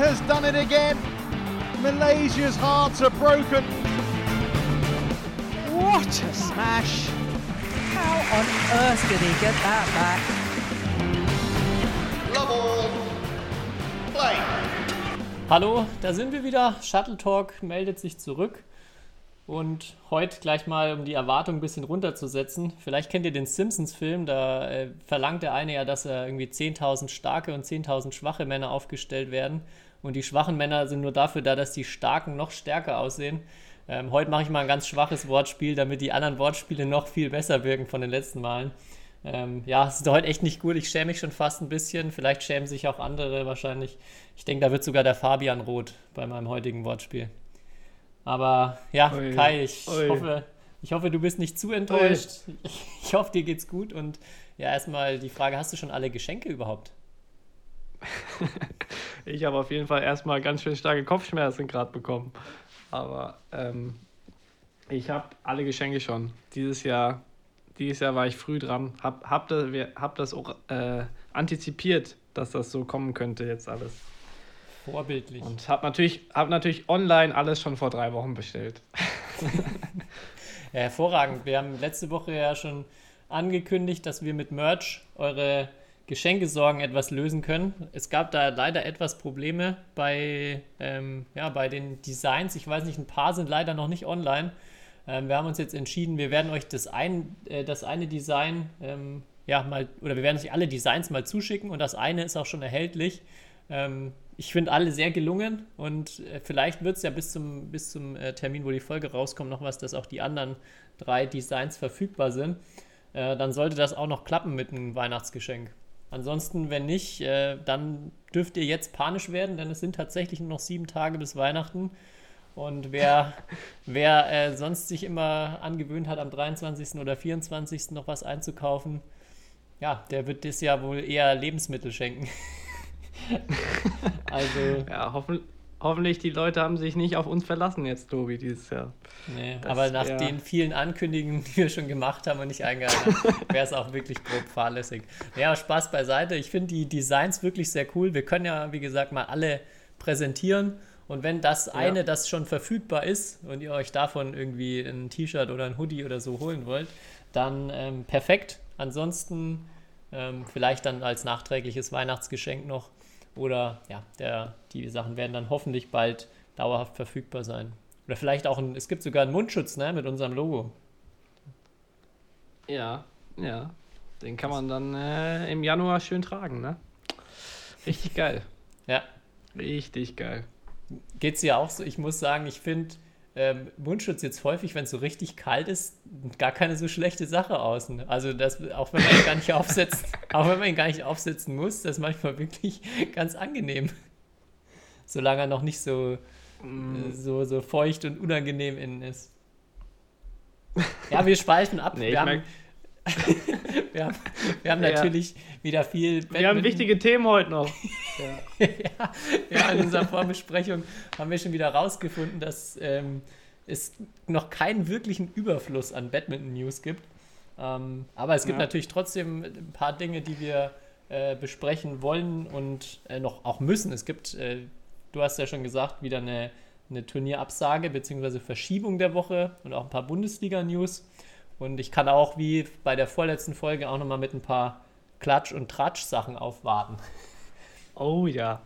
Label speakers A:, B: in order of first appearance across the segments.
A: has done it again. Malaysia's hearts are broken.
B: What a smash! How on earth did he get that back?
C: Love all. Play.
D: Hallo, da sind wir wieder. Shuttle Talk meldet sich zurück. Und heute gleich mal, um die Erwartung ein bisschen runterzusetzen. Vielleicht kennt ihr den Simpsons-Film, da äh, verlangt der eine ja, dass er irgendwie 10.000 starke und 10.000 schwache Männer aufgestellt werden. Und die schwachen Männer sind nur dafür da, dass die starken noch stärker aussehen. Ähm, heute mache ich mal ein ganz schwaches Wortspiel, damit die anderen Wortspiele noch viel besser wirken von den letzten Malen. Ähm, ja, es ist heute echt nicht gut. Ich schäme mich schon fast ein bisschen. Vielleicht schämen sich auch andere wahrscheinlich. Ich denke, da wird sogar der Fabian rot bei meinem heutigen Wortspiel. Aber ja,
E: Ui,
D: Kai, ich hoffe, ich hoffe, du bist nicht zu enttäuscht. Ich hoffe, dir geht's gut. Und ja, erstmal die Frage: Hast du schon alle Geschenke überhaupt?
E: Ich habe auf jeden Fall erstmal ganz schön starke Kopfschmerzen gerade bekommen. Aber ähm, ich habe alle Geschenke schon. Dieses Jahr, dieses Jahr war ich früh dran. Hab, hab das, hab das auch äh, antizipiert, dass das so kommen könnte jetzt alles.
D: Vorbildlich.
E: Und habe natürlich, hab natürlich online alles schon vor drei Wochen bestellt.
D: Ja, hervorragend. Wir haben letzte Woche ja schon angekündigt, dass wir mit Merch eure Geschenkesorgen etwas lösen können. Es gab da leider etwas Probleme bei, ähm, ja, bei den Designs. Ich weiß nicht, ein paar sind leider noch nicht online. Ähm, wir haben uns jetzt entschieden, wir werden euch das, ein, äh, das eine Design ähm, ja mal, oder wir werden euch alle Designs mal zuschicken und das eine ist auch schon erhältlich. Ähm, ich finde alle sehr gelungen und äh, vielleicht wird es ja bis zum, bis zum äh, Termin, wo die Folge rauskommt, noch was, dass auch die anderen drei Designs verfügbar sind. Äh, dann sollte das auch noch klappen mit einem Weihnachtsgeschenk. Ansonsten, wenn nicht, äh, dann dürft ihr jetzt panisch werden, denn es sind tatsächlich nur noch sieben Tage bis Weihnachten. Und wer, wer äh, sonst sich immer angewöhnt hat, am 23. oder 24. noch was einzukaufen, ja, der wird das Jahr wohl eher Lebensmittel schenken. also,
E: Ja, hoffen, hoffentlich die Leute haben sich nicht auf uns verlassen jetzt, Tobi, dieses Jahr.
D: nee,
E: Das
D: aber nach
E: wär-
D: den vielen Ankündigungen, die wir schon gemacht haben und nicht eingehalten haben, wäre es auch wirklich grob fahrlässig. Ja, Spaß beiseite. Ich finde die Designs wirklich sehr cool. Wir können ja, wie gesagt, mal alle präsentieren. Und wenn das eine, das schon verfügbar ist und ihr euch davon irgendwie ein T-Shirt oder ein Hoodie oder so holen wollt, dann ähm, perfekt. Ansonsten ähm, vielleicht dann als nachträgliches Weihnachtsgeschenk noch. Oder ja, der, die Sachen werden dann hoffentlich bald dauerhaft verfügbar sein. Oder vielleicht auch ein, es gibt sogar einen Mundschutz ne, mit unserem Logo.
E: Ja, ja. Den kann man dann äh, im Januar schön tragen, ne? Richtig geil.
D: Ja,
E: Richtig geil.
D: geht es ja auch so. Ich muss sagen, ich finde ähm, Mundschutz jetzt häufig, wenn es so richtig kalt ist, gar keine so schlechte Sache außen. Also das, auch wenn man ihn gar nicht aufsetzt, auch wenn man ihn gar nicht aufsetzen muss, das ist manchmal wirklich ganz angenehm. Solange er noch nicht so, äh, so, so feucht und unangenehm innen ist. Ja, wir spalten ab.
E: Nee,
D: wir, haben, wir, haben, wir haben
E: Ja.
D: natürlich wieder viel.
E: Wir haben
D: Badminton-
E: wichtige Themen heute noch.
D: ja, ja, in unserer Vorbesprechung haben wir schon wieder rausgefunden, dass ähm, es noch keinen wirklichen Überfluss an Badminton-News gibt. Ähm, aber es gibt
E: Ja.
D: natürlich trotzdem ein paar Dinge, die wir äh, besprechen wollen und äh, noch auch müssen. Es gibt, äh, du hast ja schon gesagt, wieder eine, eine Turnierabsage bzw. Verschiebung der Woche und auch ein paar Bundesliga-News. Und ich kann auch wie bei der vorletzten Folge auch nochmal mit ein paar Klatsch- und Tratsch-Sachen aufwarten.
E: Oh ja.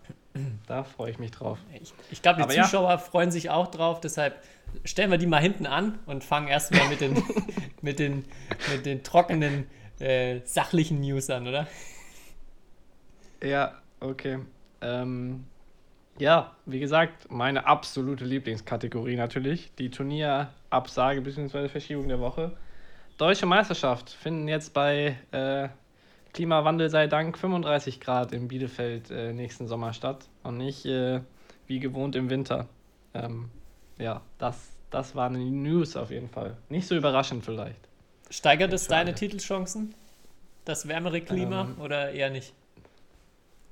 E: Da freue ich mich drauf.
D: Ich, ich glaube, die
E: Aber ja.
D: Zuschauer freuen sich auch drauf, deshalb stellen wir die mal hinten an und fangen erstmal mit den, mit den, mit den trockenen, äh, sachlichen News an, oder?
E: Ja, okay. Ähm, ja, wie gesagt, meine absolute Lieblingskategorie natürlich. Die Turnierabsage bzw. Verschiebung der Woche. Deutsche Meisterschaft finden jetzt bei äh, Klimawandel sei Dank 35 Grad in Bielefeld äh, nächsten Sommer statt und nicht äh, wie gewohnt im Winter. Ähm, ja, das, das waren die News auf jeden Fall. Nicht so überraschend vielleicht.
D: Steigert es deine Titelchancen? Das wärmere Klima
E: Ähm,
D: oder eher nicht?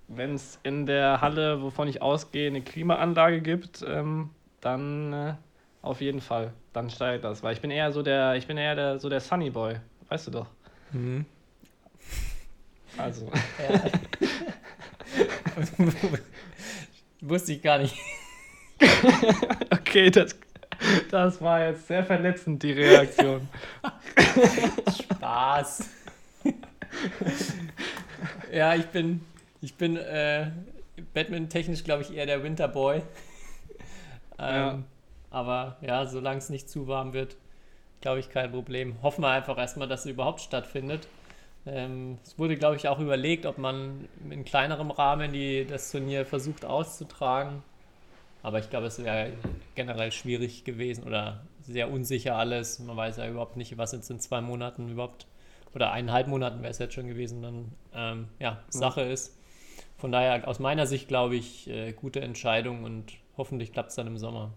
E: Wenn es in der Halle, wovon ich ausgehe, eine Klimaanlage gibt, ähm, dann äh, auf jeden Fall. Dann steigt das. Weil ich bin eher so der, ich bin eher der, so der Sunny Boy. Weißt du doch.
D: Mhm.
E: Also.
D: Ja. Wusste ich gar nicht.
E: okay, das, das war jetzt sehr verletzend, die Reaktion.
D: Spaß. ja, ich bin, ich bin äh, Badminton-technisch, glaube ich, eher der Winterboy. ähm,
E: Ja.
D: Aber ja, solange es nicht zu warm wird, glaube ich, kein Problem. Hoffen wir einfach erstmal, dass es überhaupt stattfindet. Ähm, es wurde, glaube ich, auch überlegt, ob man in kleinerem Rahmen die, das Turnier versucht auszutragen. Aber ich glaube, es wäre generell schwierig gewesen oder sehr unsicher alles. Man weiß ja überhaupt nicht, was jetzt in zwei Monaten überhaupt oder eineinhalb Monaten wäre es jetzt schon gewesen, dann ähm, ja, Sache ist. Von daher, aus meiner Sicht, glaube ich, äh, gute Entscheidung und hoffentlich klappt es dann im Sommer.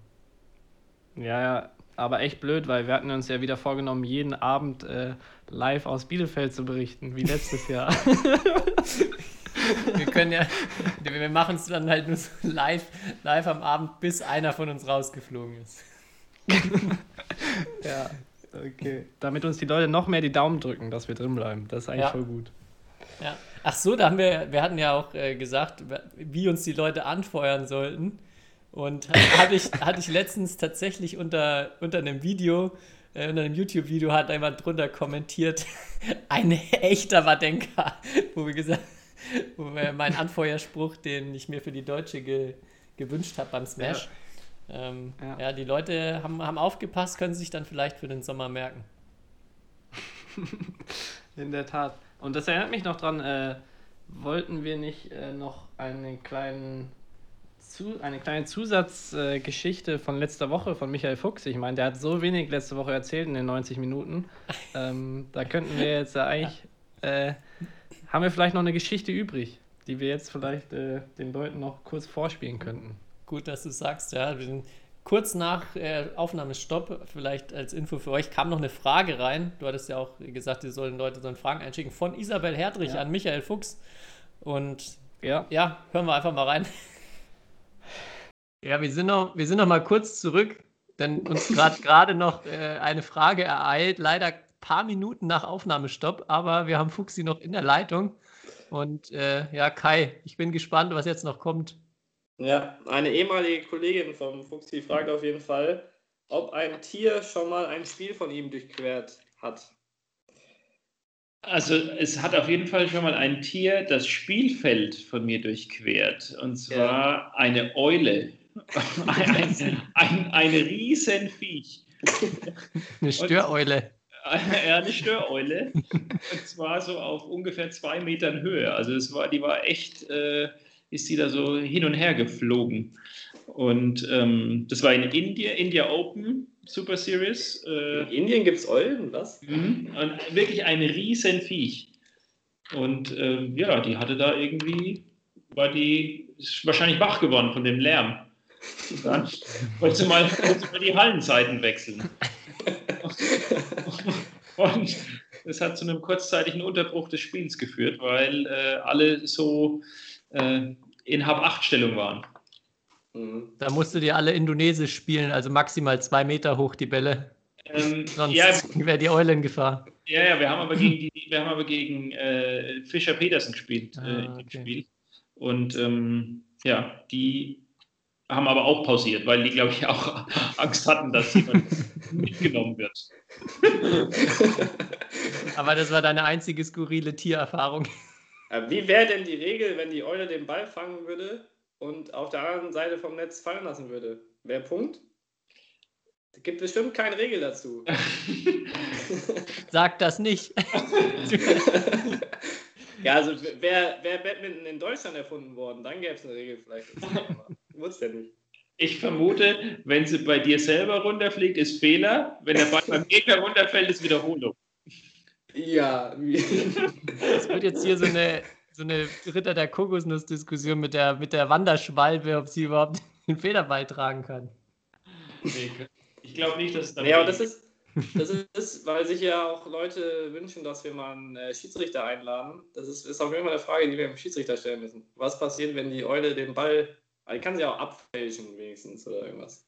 E: Ja, ja, aber echt blöd, weil wir hatten uns ja wieder vorgenommen, jeden Abend äh, live aus Bielefeld zu berichten, wie letztes Jahr.
D: Wir können ja, wir machen es dann halt nur so live, live am Abend, bis einer von uns rausgeflogen ist.
E: ja, okay. Damit uns die Leute noch mehr die Daumen drücken, dass wir drin bleiben. Das ist eigentlich
D: Ja.
E: voll gut.
D: Ja. Ach so, da haben wir, wir hatten ja auch äh, gesagt, wie uns die Leute anfeuern sollten. Und hatte ich, hatte ich letztens tatsächlich unter, unter einem Video, äh, unter einem YouTube-Video hat jemand drunter kommentiert, ein echter Wadenka, wo wir gesagt, wo wir mein Anfeuerspruch, den ich mir für die Deutsche ge, gewünscht habe beim Smash. Ja. Ähm,
E: Ja.
D: ja, die Leute haben, haben aufgepasst, können sich dann vielleicht für den Sommer merken.
E: In der Tat. Und das erinnert mich noch dran, äh, wollten wir nicht äh, noch einen kleinen zu, eine kleine Zusatzgeschichte Geschichte von letzter Woche von Michael Fuchs. Ich meine, der hat so wenig letzte Woche erzählt in den 90 Minuten. Ähm, da könnten wir jetzt eigentlich, äh, haben wir vielleicht noch eine Geschichte übrig, die wir jetzt vielleicht äh, den Leuten noch kurz vorspielen könnten.
D: Gut, dass du sagst, ja. Wir sind kurz nach äh, Aufnahmestopp, vielleicht als Info für euch, kam noch eine Frage rein. Du hattest ja auch gesagt, die sollen Leute sollen Fragen einschicken von Isabel Herdrich
E: Ja.
D: an Michael Fuchs. Und
E: Ja,
D: ja, hören wir einfach mal rein. Ja, wir sind noch, wir sind noch mal kurz zurück, denn uns gerade gerade noch äh, eine Frage ereilt. Leider ein paar Minuten nach Aufnahmestopp, aber wir haben Fuchsi noch in der Leitung. Und äh, ja, Kai, ich bin gespannt, was jetzt noch kommt.
C: Ja, eine ehemalige Kollegin vom Fuchsi fragt auf jeden Fall, ob ein Tier schon mal ein Spiel von ihm durchquert hat.
F: Also es hat auf jeden Fall schon mal ein Tier das Spielfeld von mir durchquert. Und zwar eine Eule. Ein, ein, eine riesen Viech.
D: Eine Störeule.
F: Ja, eine Störeule. Und zwar so auf ungefähr zwei Metern Höhe. Also es war, die war echt, äh, ist die da so hin und her geflogen. Und ähm, das war in India, India Open Super Series. Äh,
C: In Indien gibt es Eulen, was?
F: Mhm. Und wirklich ein riesen Viech. Und ähm, ja, die hatte da irgendwie, war die ist wahrscheinlich wach geworden von dem Lärm. Dann wollte sie mal, mal die Hallenseiten wechseln. Und es hat zu einem kurzzeitigen Unterbruch des Spiels geführt, weil äh, alle so äh, in Hab-8-Stellung waren.
C: Mhm.
D: Da musst du dir alle Indonesisch spielen, also maximal zwei Meter hoch die Bälle.
F: Ähm,
D: Sonst
F: ja,
D: wäre die Eule in Gefahr.
F: Ja, ja, wir haben aber gegen, die, wir haben aber gegen äh, Fischer Petersen gespielt
D: Ah,
F: äh, in dem
D: okay.
F: Spiel. Und ähm, ja, die haben aber auch pausiert, weil die, glaube ich, auch Angst hatten, dass jemand mitgenommen wird.
D: Aber das war deine einzige skurrile Tiererfahrung.
C: Äh, Wie wäre denn die Regel, wenn die Eule den Ball fangen würde und auf der anderen Seite vom Netz fallen lassen würde? Wäre Punkt? Es gibt bestimmt keine Regel dazu.
D: Sag das nicht.
C: ja, also wäre wär Badminton in Deutschland erfunden worden, dann gäbe es eine Regel vielleicht. Wusste ja nicht.
F: Ich vermute, wenn sie bei dir selber runterfliegt, ist Fehler. Wenn der Ball beim Gegner runterfällt, ist Wiederholung.
C: Ja,
D: Es wird jetzt hier so eine, so eine Ritter der Kokosnuss-Diskussion mit der, mit der Wanderschwalbe, ob sie überhaupt den Federball tragen kann.
F: Nee, ich glaube nicht, dass es da
C: Nee, aber das ist, das ist, weil sich ja auch Leute wünschen, dass wir mal einen äh, Schiedsrichter einladen. Das ist, ist auf jeden Fall eine Frage, die wir dem Schiedsrichter stellen müssen. Was passiert, wenn die Eule den Ball, die kann sie auch abfälschen wenigstens oder irgendwas.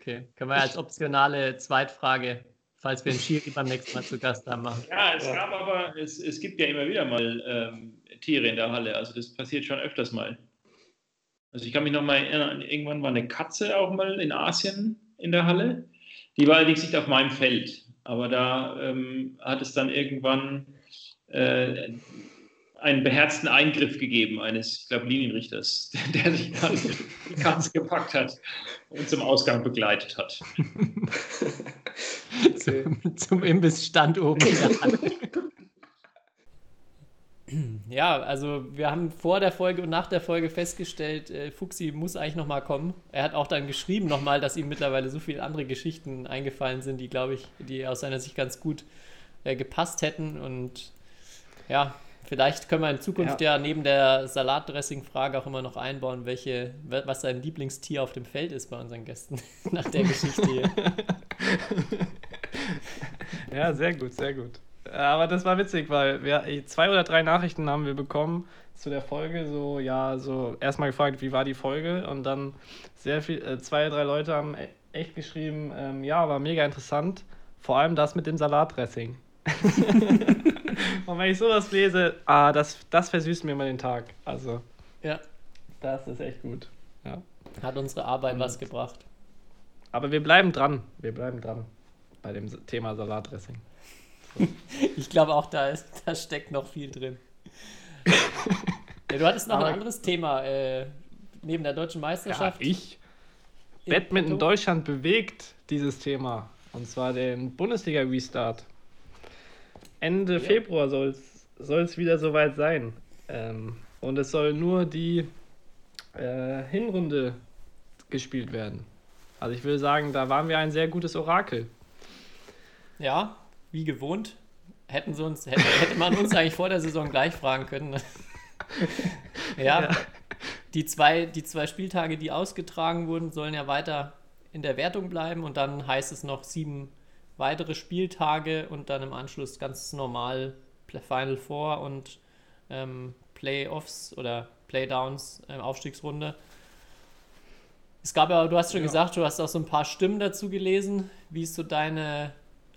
D: Okay, können wir als optionale Zweitfrage, falls wir einen Schiri beim nächsten Mal zu Gast haben, machen.
F: Ja, es gab aber, es, es gibt ja immer wieder mal ähm, Tiere in der Halle. Also das passiert schon öfters mal. Also ich kann mich noch mal erinnern, irgendwann war eine Katze auch mal in Asien in der Halle. Die war allerdings nicht auf meinem Feld. Aber da ähm, hat es dann irgendwann äh, einen beherzten Eingriff gegeben eines, ich glaube, Linienrichters, der sich dann die Katze gepackt hat und zum Ausgang begleitet hat.
D: zum, zum Imbissstand oben in der Hand. Ja, also wir haben vor der Folge und nach der Folge festgestellt, äh, Fuxi muss eigentlich nochmal kommen. Er hat auch dann geschrieben nochmal, dass ihm mittlerweile so viele andere Geschichten eingefallen sind, die, glaube ich, die aus seiner Sicht ganz gut äh, gepasst hätten. Und ja, vielleicht können wir in Zukunft ja, ja neben der Salatdressing-Frage auch immer noch einbauen, welche, was sein Lieblingstier auf dem Feld ist bei unseren Gästen nach der Geschichte hier.
E: ja, sehr gut, sehr gut. Aber das war witzig, weil wir zwei oder drei Nachrichten haben wir bekommen zu der Folge. So, ja, so erstmal gefragt, wie war die Folge? Und dann sehr viel, äh, zwei, oder drei Leute haben e-, echt geschrieben, ähm, ja, war mega interessant. Vor allem das mit dem Salatdressing. Und wenn ich sowas lese, ah, das, das versüßt mir mal den Tag. Also,
D: ja.
E: Das ist echt gut. Ja.
D: Hat unsere Arbeit Und, was gebracht.
E: Aber wir bleiben dran. Wir bleiben dran bei dem Thema Salatdressing.
D: ich glaube auch, da, ist, da steckt noch viel drin. ja, du hattest noch Aber ein anderes Thema äh, neben der deutschen Meisterschaft.
E: Ja, ich. Badminton Deutschland bewegt dieses Thema. Und zwar den Bundesliga-Restart. Ende ja. Februar soll es wieder soweit sein. Ähm, und es soll nur die äh, Hinrunde gespielt werden. Also ich würde sagen, da waren wir ein sehr gutes Orakel.
D: Ja, wie gewohnt. Hätten sie uns, hätte, hätte man uns eigentlich vor der Saison gleich fragen können. ja, ja, Die, zwei, die zwei Spieltage, die ausgetragen wurden, sollen ja weiter in der Wertung bleiben und dann heißt es noch sieben weitere Spieltage und dann im Anschluss ganz normal Final Four und ähm, Playoffs oder Playdowns, äh, Aufstiegsrunde. Es gab ja, du hast schon ja. gesagt, du hast auch so ein paar Stimmen dazu gelesen. Wie ist so deine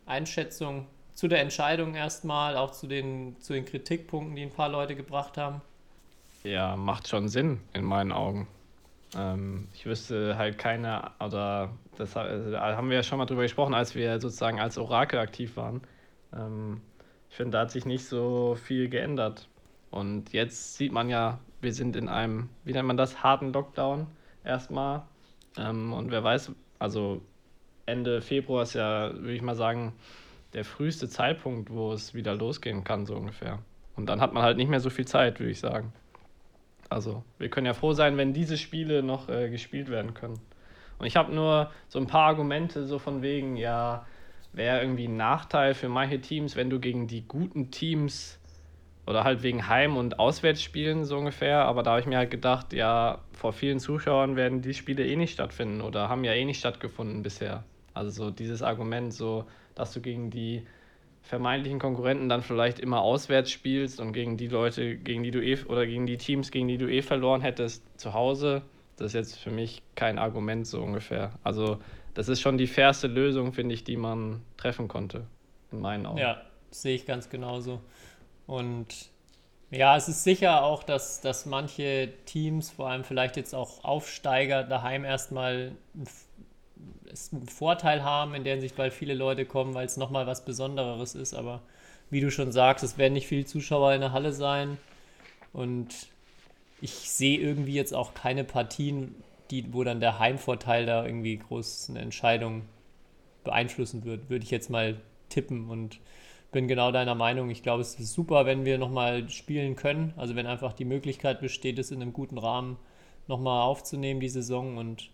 D: Einschätzung zu der Entscheidung erstmal, auch zu den, zu den Kritikpunkten, die ein paar Leute gebracht haben?
E: Ja, macht schon Sinn in meinen Augen. Ähm, ich wüsste halt keine, oder das also, haben wir ja schon mal drüber gesprochen, als wir sozusagen als Orakel aktiv waren. Ähm, ich finde, da hat sich nicht so viel geändert. Und jetzt sieht man ja, wir sind in einem, wie nennt man das, harten Lockdown erstmal. Ähm, und wer weiß, also Ende Februar ist ja, würde ich mal sagen, der früheste Zeitpunkt, wo es wieder losgehen kann, so ungefähr. Und dann hat man halt nicht mehr so viel Zeit, würde ich sagen. Also, wir können ja froh sein, wenn diese Spiele noch äh, gespielt werden können. Und ich habe nur so ein paar Argumente, so von wegen, ja, wäre irgendwie ein Nachteil für manche Teams, wenn du gegen die guten Teams oder halt wegen Heim- und Auswärtsspielen so ungefähr. Aber da habe ich mir halt gedacht, ja, vor vielen Zuschauern werden die Spiele eh nicht stattfinden oder haben ja eh nicht stattgefunden bisher. Also so dieses Argument, so, dass du gegen die vermeintlichen Konkurrenten dann vielleicht immer auswärts spielst und gegen die Leute, gegen die du eh oder gegen die Teams, gegen die du eh verloren hättest, zu Hause, das ist jetzt für mich kein Argument so ungefähr. Also das ist schon die fairste Lösung, finde ich, die man treffen konnte, in meinen Augen.
D: Ja, sehe ich ganz genauso. Und ja, es ist sicher auch, dass, dass manche Teams, vor allem vielleicht jetzt auch Aufsteiger, daheim erstmal einen Vorteil haben in der Hinsicht, weil viele Leute kommen, weil es nochmal was Besonderes ist. Aber wie du schon sagst, es werden nicht viele Zuschauer in der Halle sein. Und ich sehe irgendwie jetzt auch keine Partien, die, wo dann der Heimvorteil da irgendwie groß eine Entscheidung beeinflussen wird, würde ich jetzt mal tippen und bin genau deiner Meinung. Ich glaube, es ist super, wenn wir nochmal spielen können. Also wenn einfach die Möglichkeit besteht, es in einem guten Rahmen nochmal aufzunehmen, die Saison und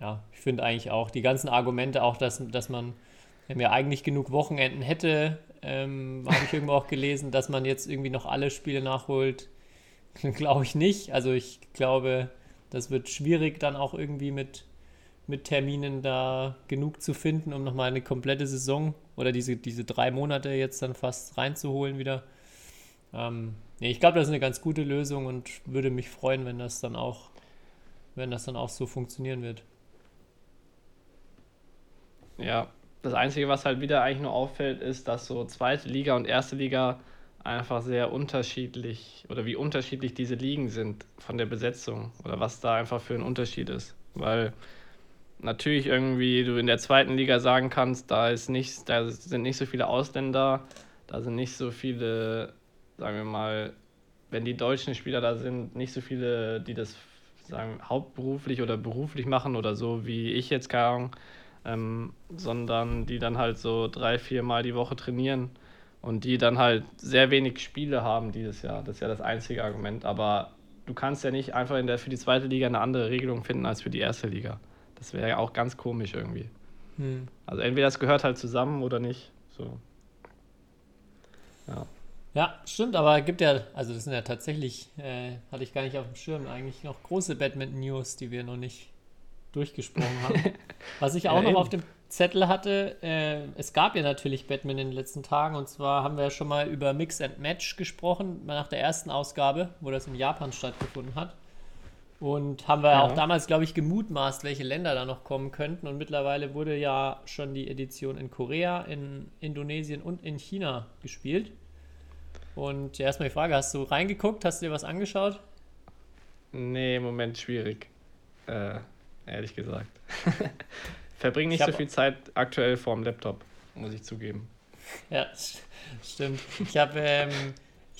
D: ja, ich finde eigentlich auch die ganzen Argumente, auch dass, dass man ja eigentlich genug Wochenenden hätte, ähm, habe ich irgendwo auch gelesen, dass man jetzt irgendwie noch alle Spiele nachholt, glaube ich nicht. Also ich glaube, das wird schwierig dann auch irgendwie mit, mit Terminen da genug zu finden, um nochmal eine komplette Saison oder diese, diese drei Monate jetzt dann fast reinzuholen wieder. Ähm, nee, ich glaube, das ist eine ganz gute Lösung und würde mich freuen, wenn das dann auch, wenn das dann auch so funktionieren wird.
E: Ja, das Einzige, was halt wieder eigentlich nur auffällt, ist, dass so zweite Liga und erste Liga einfach sehr unterschiedlich oder wie unterschiedlich diese Ligen sind von der Besetzung oder was da einfach für ein Unterschied ist. Weil natürlich irgendwie du in der zweiten Liga sagen kannst, da ist nicht, da sind nicht so viele Ausländer, da sind nicht so viele, sagen wir mal, wenn die deutschen Spieler da sind, nicht so viele, die das sagen hauptberuflich oder beruflich machen oder so wie ich jetzt keine Ahnung, ähm, sondern die dann halt so drei, vier Mal die Woche trainieren und die dann halt sehr wenig Spiele haben dieses Jahr. Das ist ja das einzige Argument. Aber du kannst ja nicht einfach in der, für die zweite Liga eine andere Regelung finden als für die erste Liga. Das wäre ja auch ganz komisch irgendwie. Hm. Also entweder das gehört halt zusammen oder nicht. So.
D: Ja. Ja, stimmt, aber es gibt ja, also das sind ja tatsächlich, äh, hatte ich gar nicht auf dem Schirm, eigentlich noch große Badminton-News, die wir noch nicht durchgesprochen haben. Was ich auch ja, noch eben. auf dem Zettel hatte, äh, es gab ja natürlich Batman in den letzten Tagen und zwar haben wir ja schon mal über Mix and Match gesprochen, nach der ersten Ausgabe, wo das in Japan stattgefunden hat. Und haben wir ja. auch damals, glaube ich, gemutmaßt, welche Länder da noch kommen könnten. Und mittlerweile wurde ja schon die Edition in Korea, in Indonesien und in China gespielt. Und ja, erstmal die Frage: Hast du reingeguckt? Hast du dir was angeschaut?
E: Nee, im Moment schwierig. Äh, ehrlich gesagt. Verbringe nicht so viel Zeit aktuell vorm Laptop, muss ich zugeben.
D: Ja, stimmt. Ich habe ähm,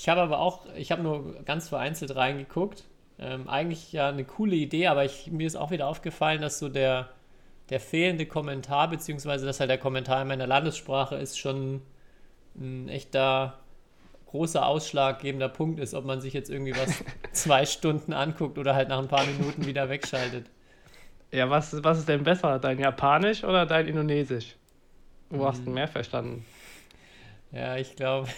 D: hab aber auch, ich habe nur ganz vereinzelt reingeguckt. Ähm, eigentlich ja eine coole Idee, aber ich, mir ist auch wieder aufgefallen, dass so der, der fehlende Kommentar, beziehungsweise dass halt der Kommentar in meiner Landessprache ist, schon ein echter großer ausschlaggebender Punkt ist, ob man sich jetzt irgendwie was zwei Stunden anguckt oder halt nach ein paar Minuten wieder wegschaltet.
E: Ja, was, was ist denn besser, dein Japanisch oder dein Indonesisch? Wo hm. hast du mehr verstanden?
D: Ja, ich glaube.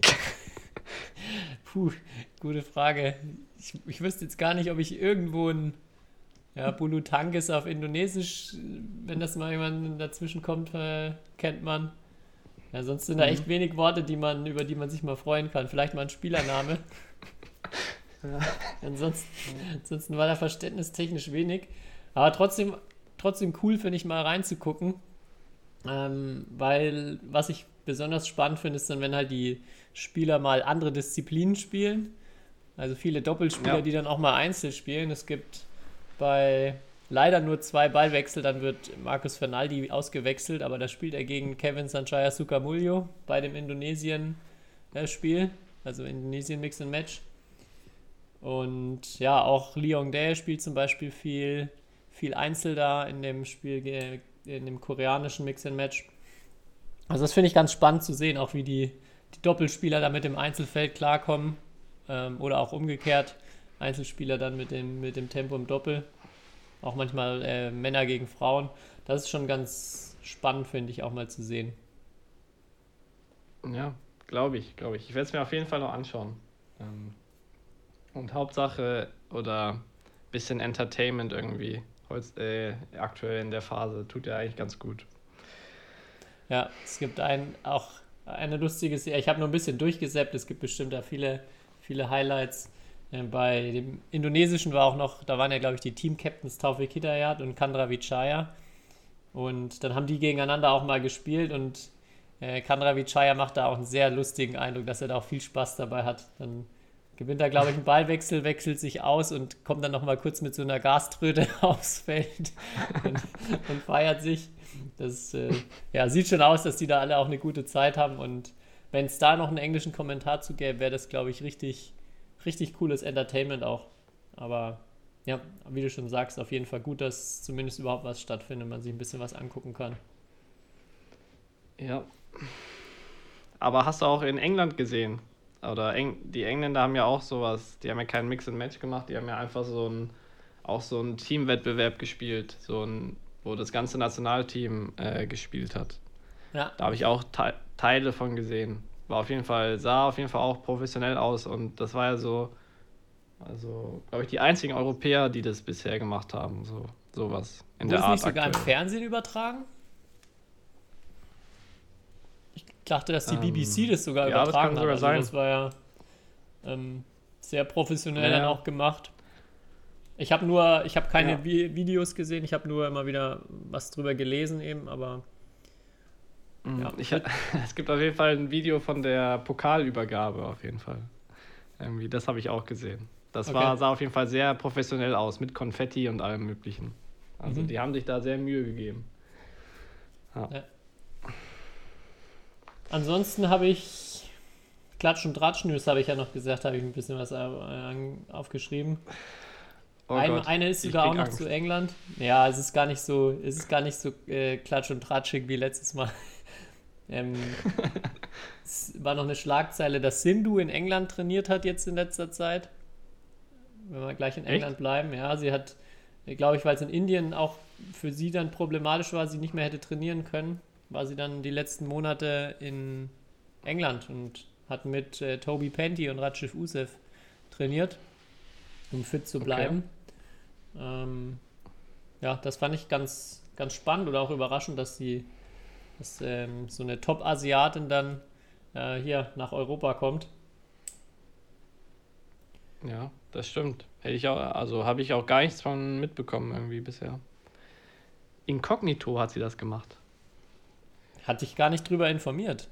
D: Puh, gute Frage. Ich, ich wüsste jetzt gar nicht, ob ich irgendwo ein ja, Bulu Tankis auf Indonesisch, wenn das mal jemand dazwischen kommt, äh, kennt man. Ja, sonst sind mhm. da echt wenig Worte, die man, über die man sich mal freuen kann. Vielleicht mal ein Spielername. ja. ansonsten, ansonsten war da verständnistechnisch wenig. Aber trotzdem, trotzdem cool finde ich mal reinzugucken. Ähm, weil was ich besonders spannend finde, ist dann, wenn halt die Spieler mal andere Disziplinen spielen. Also viele Doppelspieler, ja. die dann auch mal Einzel spielen. Es gibt bei leider nur zwei Ballwechsel, dann wird Markus Fernaldi ausgewechselt, aber da spielt er gegen Kevin Sanchaya Sukamuljo bei dem Indonesien-Spiel, also Indonesien Mix and Match. Und ja, auch Leon Dae spielt zum Beispiel viel viel Einzel da in dem Spiel, in dem koreanischen Mix and Match. Also das finde ich ganz spannend zu sehen, auch wie die, die Doppelspieler da mit dem Einzelfeld klarkommen ähm, oder auch umgekehrt Einzelspieler dann mit dem, mit dem Tempo im Doppel. Auch manchmal äh, Männer gegen Frauen. Das ist schon ganz spannend, finde ich, auch mal zu sehen.
E: Ja, glaube ich, glaube ich. Ich werde es mir auf jeden Fall noch anschauen. Ähm, und Hauptsache oder bisschen Entertainment irgendwie Holz, äh, aktuell in der Phase. Tut ja eigentlich ganz gut.
D: Ja, es gibt ein, auch eine lustige Serie. Ich habe nur ein bisschen durchgesäppt. Es gibt bestimmt da viele, viele Highlights. Äh, bei dem Indonesischen war auch noch, da waren ja, glaube ich, die Team-Captains Taufik Hidayat und Kandra Vichaya. Und dann haben die gegeneinander auch mal gespielt und äh, Kandra Vichaya macht da auch einen sehr lustigen Eindruck, dass er da auch viel Spaß dabei hat. Dann gewinnt er, glaube ich, einen Ballwechsel, wechselt sich aus und kommt dann nochmal kurz mit so einer Gaströte aufs Feld und, und feiert sich. Das äh, ja, sieht schon aus, dass die da alle auch eine gute Zeit haben und wenn es da noch einen englischen Kommentar zu gäbe, wäre das, glaube ich, richtig, richtig cooles Entertainment auch. Aber ja, wie du schon sagst, auf jeden Fall gut, dass zumindest überhaupt was stattfindet man sich ein bisschen was angucken kann.
E: Ja. Aber hast du auch in England gesehen? Oder Eng die Engländer haben ja auch sowas, die haben ja kein Mix and Match gemacht, die haben ja einfach so ein, auch so einen Teamwettbewerb gespielt, so ein, wo das ganze Nationalteam äh, gespielt hat. Ja. Da habe ich auch Te Teile von gesehen. War auf jeden Fall, sah auf jeden Fall auch professionell aus und das war ja so, also, glaube ich, die einzigen Europäer, die das bisher gemacht haben, so sowas
D: in Wurde der Art. nicht sogar aktuell. im Fernsehen übertragen? Ich dachte, dass die BBC ähm, das sogar ja, übertragen das hat. Also das war ja ähm, sehr professionell ja. dann auch gemacht. Ich habe nur, ich habe keine ja. Vi Videos gesehen, ich habe nur immer wieder was drüber gelesen eben, aber
E: Mhm.
D: Ja.
E: Ich, es gibt auf jeden Fall ein Video von der Pokalübergabe, auf jeden Fall. Irgendwie, das habe ich auch gesehen. Das
D: Okay.
E: war, sah auf jeden Fall sehr professionell aus, mit Konfetti und allem Möglichen. Also
D: Mhm.
E: die haben sich da sehr Mühe gegeben.
D: Ansonsten habe ich Klatsch und Tratsch News, habe ich ja noch gesagt, habe ich ein bisschen was äh, aufgeschrieben.
E: Oh
D: Ein,
E: Gott,
D: eine ist sogar auch noch
E: Angst.
D: zu England. Ja, es ist gar nicht so, es ist gar nicht so äh, klatsch und tratschig wie letztes Mal. ähm, es war noch eine Schlagzeile, dass Sindhu in England trainiert hat jetzt in letzter Zeit. Wenn wir gleich in
E: Echt?
D: England bleiben, ja, sie hat, glaube ich, weil es in Indien auch für sie dann problematisch war, sie nicht mehr hätte trainieren können, war sie dann die letzten Monate in England und hat mit äh, Toby Penty und Rajiv Usev trainiert, um fit zu
E: Okay.
D: bleiben. Ähm, ja, das fand ich ganz, ganz spannend oder auch überraschend, dass sie dass, ähm, so eine Top-Asiatin dann äh, hier nach Europa kommt.
E: Ja, das stimmt. Hätte ich auch, also habe ich auch gar nichts von mitbekommen irgendwie bisher. Inkognito hat sie das gemacht.
D: Hatte ich gar nicht drüber informiert.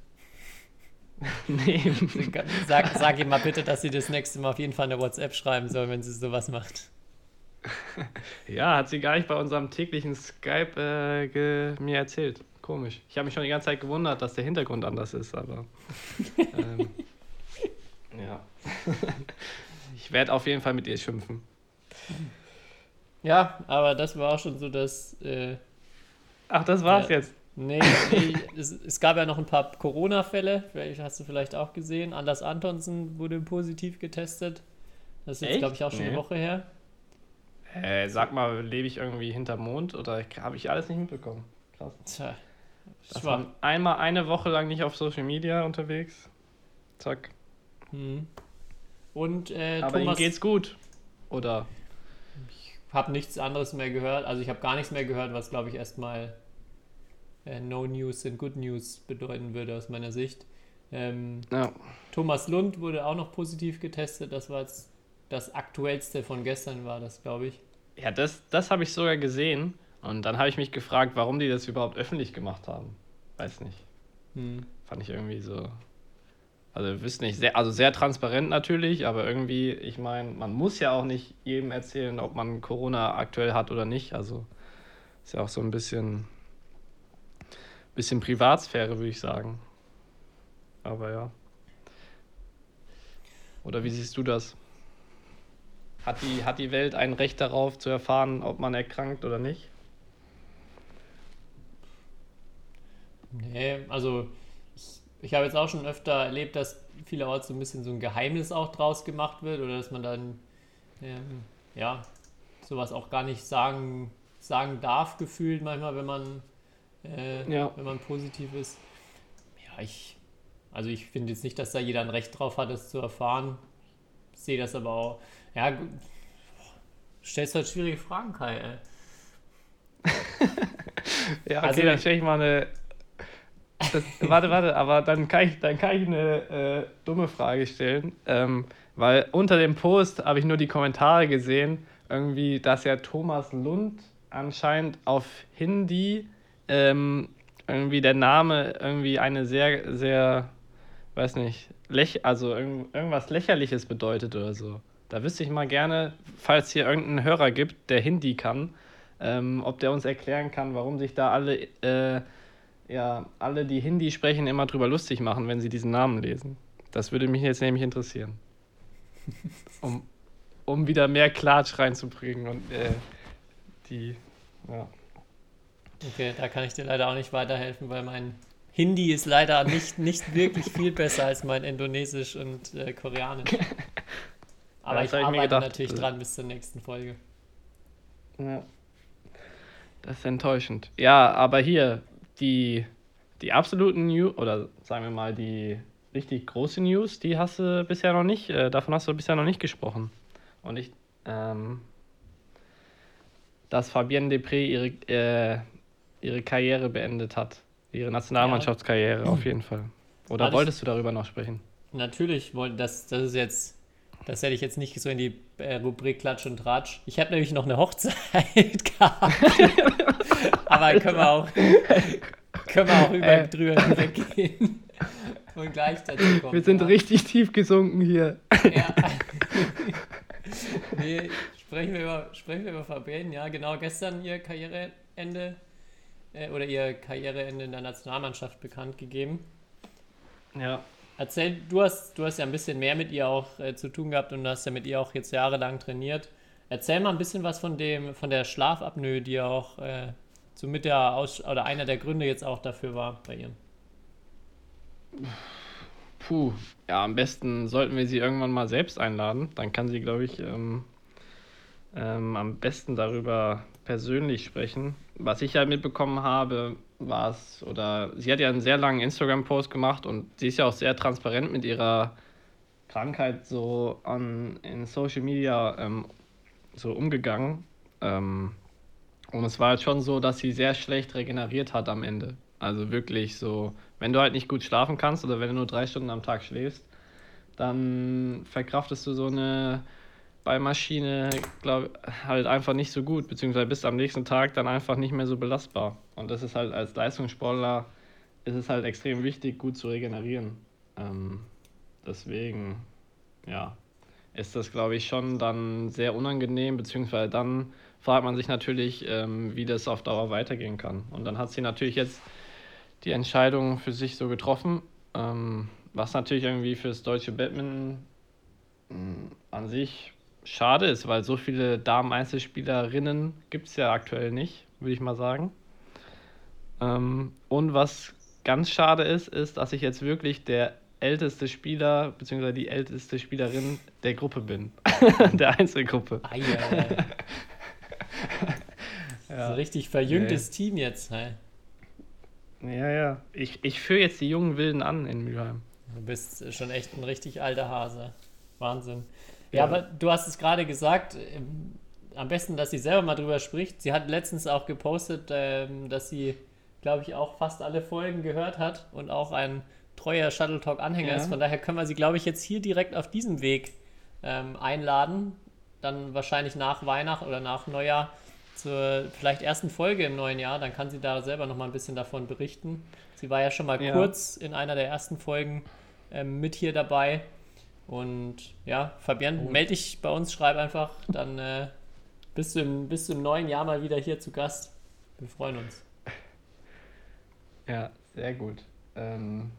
E: nee.
D: Sag, sag ihm mal bitte, dass sie das nächste Mal auf jeden Fall eine WhatsApp schreiben soll, wenn sie sowas macht.
E: Ja, hat sie gar nicht bei unserem täglichen Skype äh, mir erzählt. Komisch. Ich habe mich schon die ganze Zeit gewundert, dass der Hintergrund anders ist, aber. ähm, ja. ich werde auf jeden Fall mit ihr schimpfen.
D: Ja, aber das war auch schon so, dass. Äh,
E: Ach, das war's
D: Ja.
E: jetzt.
D: Nee, nee es, es gab ja noch ein paar Corona-Fälle. Vielleicht hast du vielleicht auch gesehen. Anders Antonsen wurde positiv getestet. Das ist jetzt, glaube ich, auch schon eine
E: Nee.
D: Woche her.
E: Äh, sag mal, lebe ich irgendwie hinterm Mond oder habe ich alles nicht mitbekommen? Krass.
D: Tja,
E: Das war einmal eine Woche lang nicht auf Social Media unterwegs. Zack.
D: Mhm. Und äh,
E: Aber ihm
D: Thomas,
E: geht's gut. Oder?
D: habe nichts anderes mehr gehört. Also ich habe gar nichts mehr gehört, was glaube ich erstmal äh, No News sind Good News bedeuten würde aus meiner Sicht. Ähm,
E: Ja.
D: Thomas Lund wurde auch noch positiv getestet. Das war jetzt das aktuellste von gestern war das, glaube ich.
E: Ja, das, das habe ich sogar gesehen. Und dann habe ich mich gefragt, warum die das überhaupt öffentlich gemacht haben. Weiß nicht.
D: Hm.
E: Fand ich irgendwie so. Also, wisst nicht, sehr, also sehr transparent natürlich, aber irgendwie, ich meine, man muss ja auch nicht jedem erzählen, ob man Corona aktuell hat oder nicht. Also, ist ja auch so ein bisschen, bisschen Privatsphäre, würde ich sagen. Aber ja. Oder wie siehst du das? Hat die, hat die Welt ein Recht darauf zu erfahren, ob man erkrankt oder nicht?
D: Nee, also ich, ich habe jetzt auch schon öfter erlebt, dass vielerorts so ein bisschen so ein Geheimnis auch draus gemacht wird oder dass man dann ähm, ja sowas auch gar nicht sagen, sagen darf, gefühlt manchmal, wenn man äh,
E: Ja.
D: wenn man positiv ist. Ja, ich also ich finde jetzt nicht, dass da jeder ein Recht drauf hat, das zu erfahren. Ich sehe das aber auch. Ja, gut. stellst halt schwierige Fragen, Kai. Ey.
E: Ja, okay,
D: Also-
E: dann stelle ich mal eine. Das, warte, warte, aber dann kann ich, dann kann ich eine äh, dumme Frage stellen. Ähm, weil unter dem Post habe ich nur die Kommentare gesehen, irgendwie, dass ja Thomas Lund anscheinend auf Hindi ähm, irgendwie der Name irgendwie eine sehr, sehr, weiß nicht, läch also irgend, irgendwas Lächerliches bedeutet oder so. Da wüsste ich mal gerne, falls hier irgendeinen Hörer gibt, der Hindi kann, ähm, ob der uns erklären kann, warum sich da alle, äh, ja, alle, die Hindi sprechen, immer drüber lustig machen, wenn sie diesen Namen lesen. Das würde mich jetzt nämlich interessieren. Um, um wieder mehr Klatsch reinzubringen und äh, die, ja.
D: Okay, da kann ich dir leider auch nicht weiterhelfen, weil mein Hindi ist leider nicht, nicht wirklich viel besser als mein Indonesisch und äh, Koreanisch. Aber
E: Ja,
D: ich
E: hab ich mir
D: arbeite
E: gedacht.
D: natürlich dran bis zur nächsten Folge.
E: Ja. Das ist enttäuschend. Ja, aber hier, die, die absoluten News, oder sagen wir mal, die richtig große News, die hast du bisher noch nicht, äh, davon hast du bisher noch nicht gesprochen. Und ich, ähm, dass Fabienne Depré ihre, äh, ihre Karriere beendet hat. Ihre Nationalmannschaftskarriere auf jeden Fall. Oder
D: ich-
E: wolltest du darüber noch sprechen?
D: Natürlich, das, das ist jetzt, das hätte ich jetzt nicht so in die äh, Rubrik Klatsch und Tratsch. Ich habe nämlich noch eine Hochzeit gehabt. Aber können wir auch, Können wir auch über,
E: Äh.
D: drüber hinweggehen. Und gleich dazu kommen.
E: Wir sind
D: ja.
E: richtig tief gesunken hier.
D: Ja. nee, sprechen wir, über, sprechen wir über Fabienne. Ja, genau. Gestern ihr Karriereende äh, oder ihr Karriereende in der Nationalmannschaft bekannt gegeben.
E: Ja.
D: Erzähl, du hast, du hast ja ein bisschen mehr mit ihr auch äh, zu tun gehabt und hast ja mit ihr auch jetzt jahrelang trainiert. Erzähl mal ein bisschen was von dem, von der Schlafapnoe, die ja auch äh, so mit der Aus oder einer der Gründe jetzt auch dafür war bei ihr.
E: Puh, ja, am besten sollten wir sie irgendwann mal selbst einladen. Dann kann sie, glaube ich, ähm, ähm, am besten darüber persönlich sprechen. Was ich ja mitbekommen habe, war es, oder sie hat ja einen sehr langen Instagram-Post gemacht und sie ist ja auch sehr transparent mit ihrer Krankheit so an, in Social Media ähm, so umgegangen. Ähm, und es war jetzt schon so, dass sie sehr schlecht regeneriert hat am Ende. Also wirklich so, wenn du halt nicht gut schlafen kannst oder wenn du nur drei Stunden am Tag schläfst, dann verkraftest du so eine Ballmaschine, glaube halt einfach nicht so gut, beziehungsweise bist am nächsten Tag dann einfach nicht mehr so belastbar. Und das ist halt als Leistungssportler ist es halt extrem wichtig, gut zu regenerieren. Ähm, deswegen, ja, ist das, glaube ich, schon dann sehr unangenehm, beziehungsweise dann fragt man sich natürlich, ähm, wie das auf Dauer weitergehen kann. Und dann hat sie natürlich jetzt die Entscheidung für sich so getroffen, ähm, was natürlich irgendwie fürs deutsche Badminton mh, an sich schade ist, weil so viele Damen-Einzelspielerinnen gibt es ja aktuell nicht, würde ich mal sagen. Ähm, und was ganz schade ist, ist, dass ich jetzt wirklich der älteste Spieler bzw. die älteste Spielerin der Gruppe bin, der Einzelgruppe.
D: Eieiei.
E: Ja.
D: So richtig verjüngtes Team jetzt. Hey.
E: Ja, ja. Ich, ich führe jetzt die jungen Wilden an in Mülheim.
D: Du bist schon echt ein richtig alter Hase. Wahnsinn. Ja, aber du hast es gerade gesagt, ähm, am besten, dass sie selber mal drüber spricht. Sie hat letztens auch gepostet, ähm, dass sie, glaube ich, auch fast alle Folgen gehört hat und auch ein treuer Shuttle Talk-Anhänger
E: Ja.
D: ist. Von daher können wir sie, glaube ich, jetzt hier direkt auf diesem Weg ähm, einladen. Dann wahrscheinlich nach Weihnachten oder nach Neujahr zur vielleicht ersten Folge im neuen Jahr. Dann kann sie da selber noch mal ein bisschen davon berichten. Sie war ja schon mal
E: Ja.
D: kurz in einer der ersten Folgen ähm, mit hier dabei. Und ja, Fabian, melde dich bei uns, schreib einfach, dann äh, bist, du im, bist du im neuen Jahr mal wieder hier zu Gast. Wir freuen uns.
E: Ja, sehr gut. Ähm,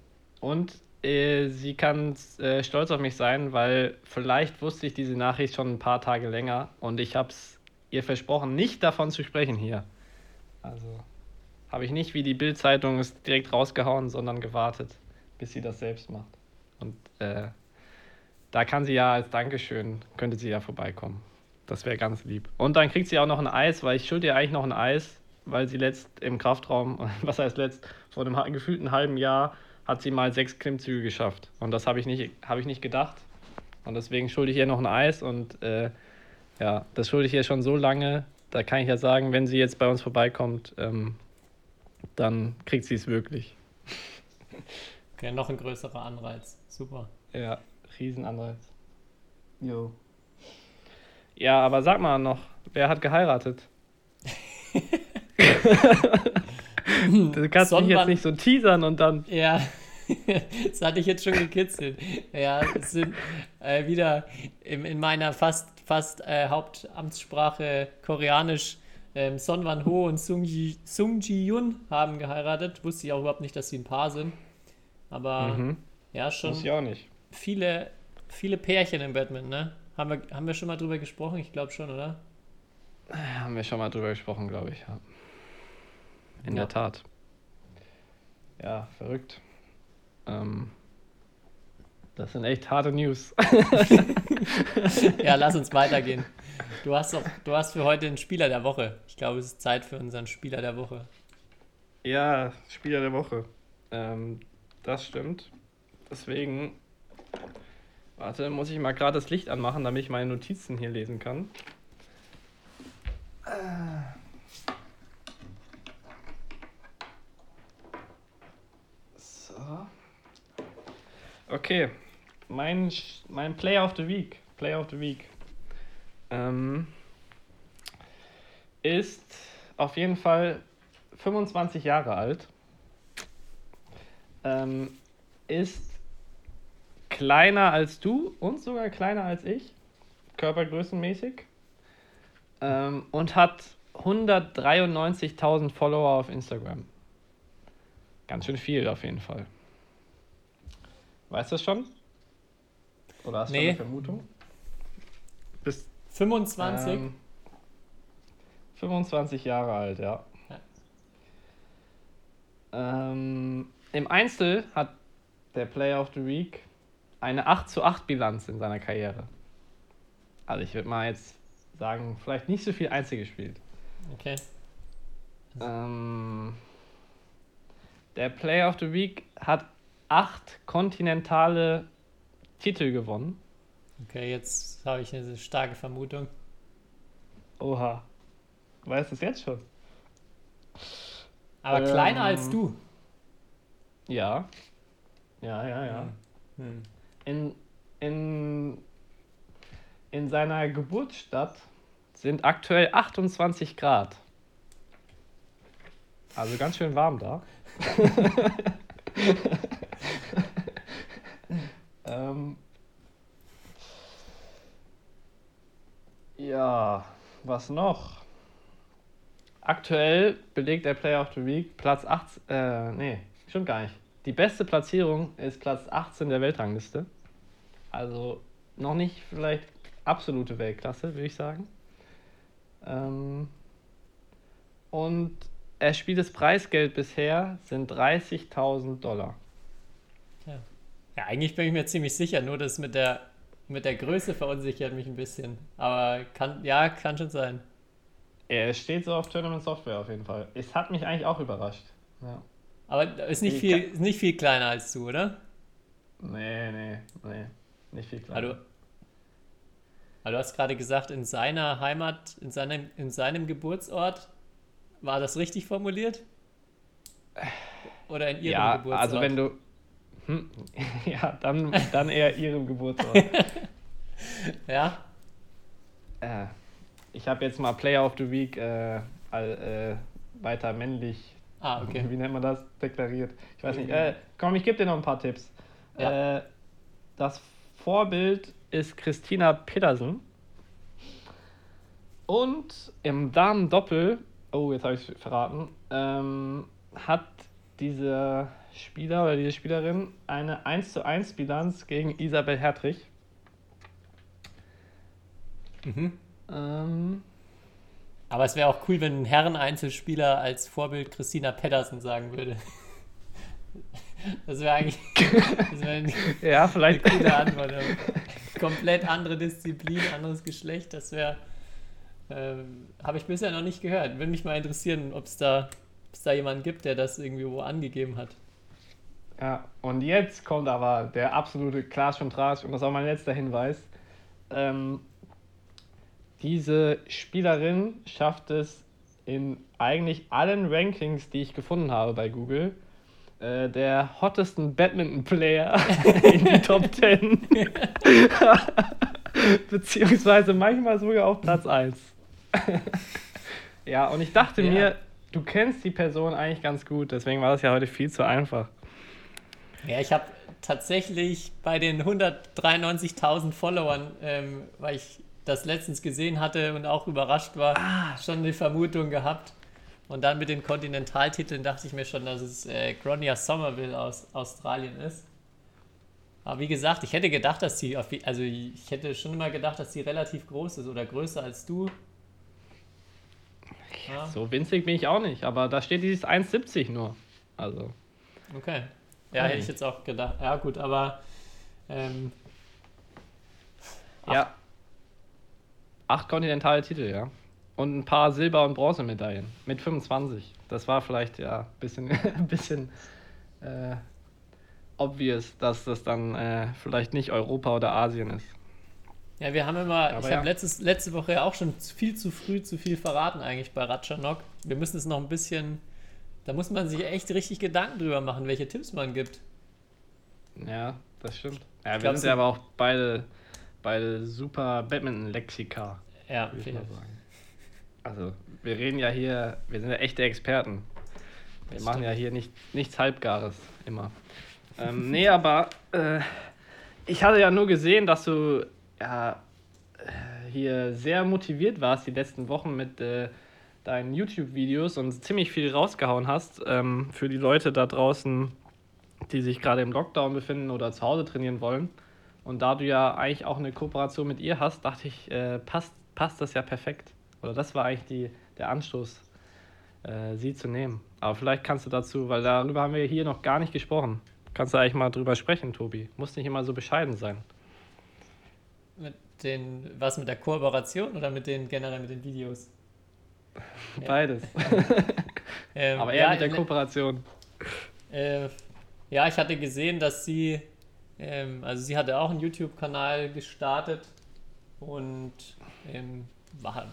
E: und äh, sie kann äh, stolz auf mich sein, weil vielleicht wusste ich diese Nachricht schon ein paar Tage länger und ich habe es ihr versprochen, nicht davon zu sprechen hier. Also habe ich nicht wie die Bild-Zeitung es direkt rausgehauen, sondern gewartet, bis sie das selbst macht. Und äh, da kann sie ja als Dankeschön, könnte sie ja vorbeikommen. Das wäre ganz lieb. Und dann kriegt sie auch noch ein Eis, weil ich schulde ihr eigentlich noch ein Eis, weil sie letzt im Kraftraum, was heißt letzt, vor einem gefühlten halben Jahr hat sie mal sechs Klimmzüge geschafft. Und das habe ich, nicht- habe ich nicht gedacht. Und deswegen schulde ich ihr noch ein Eis und äh, ja, das schulde ich ihr schon so lange. Da kann ich ja sagen, wenn sie jetzt bei uns vorbeikommt, ähm, dann kriegt sie es wirklich.
D: Okay, noch ein größerer Anreiz. Super.
E: Ja, Riesenanreiz. Jo. Ja, aber sag mal noch, wer hat geheiratet? du kannst mich jetzt nicht so teasern und dann.
D: Ja, das hatte ich jetzt schon gekitzelt. Ja, es sind äh, wieder in, in meiner fast, fast äh, Hauptamtssprache Koreanisch. Ähm, Son Wan Ho und Sung Ji, Sung Ji Yun haben geheiratet. Wusste ich auch überhaupt nicht, dass sie ein Paar sind. Aber
E: Mhm.
D: ja, schon
E: Muss ich auch nicht.
D: Viele, viele Pärchen im Badminton, ne? Haben wir, haben wir schon mal drüber gesprochen? Ich glaube schon, oder?
E: Haben wir schon mal drüber gesprochen, glaube ich. Ja. In
D: Ja.
E: der Tat. Ja, verrückt. Ähm, das sind echt harte News.
D: Ja, lass uns weitergehen. Du hast, doch, du hast für heute einen Spieler der Woche. Ich glaube, es ist Zeit für unseren Spieler der Woche.
E: Ja, Spieler der Woche. Ähm, das stimmt. Deswegen, warte, muss ich mal gerade das Licht anmachen, damit ich meine Notizen hier lesen kann. So. Okay, mein, mein Player of the Week. Player of the Week. Ähm, ist auf jeden Fall 25 Jahre alt. ähm, ist kleiner als du und sogar kleiner als ich, körpergrößenmäßig. Ähm, und hat 193.000 Follower auf Instagram. Ganz schön viel auf jeden Fall. Weißt du das schon? Oder hast du
D: Nee.
E: eine Vermutung? Bist
D: 25.
E: ähm, 25 Jahre alt, ja. Ähm, Im Einzel hat der Player of the Week eine 8 zu 8 Bilanz in seiner Karriere. Also ich würde mal jetzt sagen, vielleicht nicht so viel Einzel gespielt.
D: Okay.
E: Ähm, der Player of the Week hat acht kontinentale Titel gewonnen.
D: Okay, jetzt habe ich eine starke Vermutung.
E: Oha. Weißt du es jetzt schon?
D: Aber
E: Ähm,
D: kleiner als du.
E: Ja. Ja, ja, ja.
D: Hm.
E: In, in, in seiner Geburtsstadt sind aktuell 28 Grad. Also ganz schön warm da. ähm, ja, was noch? Aktuell belegt der Player of the Week Platz 8. Äh, nee, stimmt gar nicht. Die beste Platzierung ist Platz 18 der Weltrangliste. Also noch nicht vielleicht absolute Weltklasse, würde ich sagen. Ähm, und erspieltes Preisgeld bisher sind 30.000 Dollar.
D: Ja, eigentlich bin ich mir ziemlich sicher, nur das mit der, mit der Größe verunsichert mich ein bisschen. Aber kann, ja, kann schon sein.
E: Er steht so auf Tournament Software auf jeden Fall. Es hat mich eigentlich auch überrascht. Ja.
D: Aber ist nicht
E: Ich
D: viel, ist nicht viel kleiner als du, oder?
E: Nee, nee, nee. Nicht viel klar.
D: Also, aber du hast gerade gesagt, in seiner Heimat, in seinem, in seinem Geburtsort, war das richtig formuliert? Oder in ihrem
E: ja,
D: Geburtsort?
E: also wenn du. Hm, ja, dann, dann eher ihrem Geburtsort.
D: Ja,
E: äh, ich habe jetzt mal Player of the Week äh, all, äh, weiter männlich
D: ah, okay.
E: Wie nennt man das? Deklariert. Ich weiß nicht. Äh, komm, ich gebe dir noch ein paar Tipps.
D: Ja.
E: Äh, das Vorbild ist Christina Pedersen. Und im Damen-Doppel, oh, jetzt habe ich es verraten, ähm, hat dieser Spieler oder diese Spielerin eine 1 zu 1 Bilanz gegen Isabel Hertrich.
D: Mhm.
E: Ähm,
D: Aber es wäre auch cool, wenn ein Herren-Einzelspieler als Vorbild Christina Pedersen sagen würde. Das wäre eigentlich das wär eine
E: ja, vielleicht.
D: gute Antwort. aber Komplett andere Disziplin, anderes Geschlecht, das wäre. Ähm, Habe ich bisher noch nicht gehört. Würde mich mal interessieren, ob es da, ob's da jemanden gibt, der das irgendwie wo angegeben hat.
E: Ja, und jetzt kommt aber der absolute Klatsch und Tratsch und das ist auch mein letzter Hinweis. Ähm, diese Spielerin schafft es in eigentlich allen Rankings, die ich gefunden habe bei Google, äh, der hottesten Badminton-Player in die Top 10. Beziehungsweise manchmal sogar auf Platz 1. ja, und ich dachte
D: Ja.
E: mir, du kennst die Person eigentlich ganz gut, deswegen war das ja heute viel zu einfach.
D: Ja, ich habe tatsächlich bei den 193.000 Followern, ähm, weil ich das letztens gesehen hatte und auch überrascht war, schon eine Vermutung gehabt. Und dann mit den Kontinentaltiteln dachte ich mir schon, dass es äh, Gronia Somerville aus Australien ist. Aber wie gesagt, ich hätte gedacht, dass sie, auf, also ich hätte schon immer gedacht, dass sie relativ groß ist oder größer als du. Ja,
E: So winzig bin ich auch nicht, aber da steht dieses 1,70 nur. Also.
D: okay. Ja, hätte ich jetzt auch gedacht. Ja, gut, aber ähm,
E: Ja. Acht kontinentale Titel, ja. Und ein paar Silber- und Bronzemedaillen. Mit 25. Das war vielleicht ja ein bisschen, bisschen äh, obvious, dass das dann äh, vielleicht nicht Europa oder Asien ist.
D: Ja, wir haben immer,
E: Aber
D: ich
E: ja.
D: habe letzte Woche ja auch schon viel zu früh zu viel verraten eigentlich bei Ratchanok. Wir müssen es noch ein bisschen, da muss man sich echt richtig Gedanken drüber machen, welche Tipps man gibt.
E: Ja, das stimmt. Ja, wir sind ja aber auch beide, beide super Badminton-Lexika,
D: Ja,
E: würde ich mal sagen. Also, wir reden ja hier, wir sind ja echte Experten. Wir machen ja hier nicht, nichts Halbgares immer. ähm, nee, aber äh, ich hatte ja nur gesehen, dass du ja, äh, hier sehr motiviert warst die letzten Wochen mit äh, deinen YouTube-Videos und ziemlich viel rausgehauen hast ähm, für die Leute da draußen, die sich gerade im Lockdown befinden oder zu Hause trainieren wollen. Und da du ja eigentlich auch eine Kooperation mit ihr hast, dachte ich, äh, passt, passt das ja perfekt. Oder das war eigentlich die, der Anstoß, äh, sie zu nehmen. Aber vielleicht kannst du dazu, weil darüber haben wir hier noch gar nicht gesprochen. Kannst du eigentlich mal drüber sprechen, Tobi? Muss nicht immer so bescheiden sein.
D: Mit den, was mit der Kooperation oder mit den generell mit den Videos?
E: Beides.
D: Ähm,
E: Aber eher
D: ja,
E: mit der Kooperation.
D: Äh, ja, ich hatte gesehen, dass sie, ähm, also sie hatte auch einen YouTube-Kanal gestartet und ähm, war,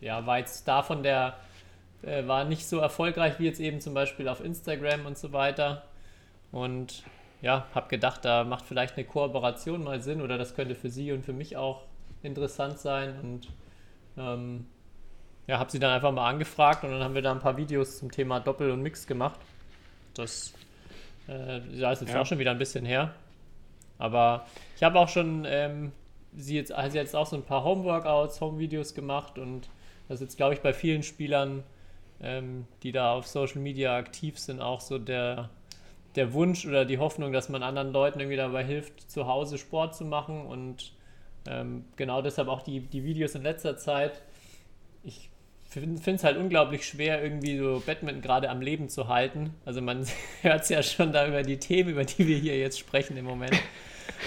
D: ja, war jetzt davon der, äh, war nicht so erfolgreich wie jetzt eben zum Beispiel auf Instagram und so weiter. Und ja, habe gedacht, da macht vielleicht eine Kooperation mal Sinn oder das könnte für sie und für mich auch interessant sein und ähm, ja, habe sie dann einfach mal angefragt und dann haben wir da ein paar Videos zum Thema Doppel und Mix gemacht. Das äh, ist jetzt
E: Ja.
D: auch schon wieder ein bisschen her. Aber ich habe auch schon ähm, sie jetzt, also jetzt auch so ein paar Homeworkouts, Home-Videos gemacht und das ist jetzt, glaube ich, bei vielen Spielern, ähm, die da auf Social Media aktiv sind, auch so der, der Wunsch oder die Hoffnung, dass man anderen Leuten irgendwie dabei hilft, zu Hause Sport zu machen und ähm, genau deshalb auch die, die Videos in letzter Zeit. Ich finde es halt unglaublich schwer, irgendwie so Badminton gerade am Leben zu halten. Also man hört es ja schon da über die Themen, über die wir hier jetzt sprechen im Moment.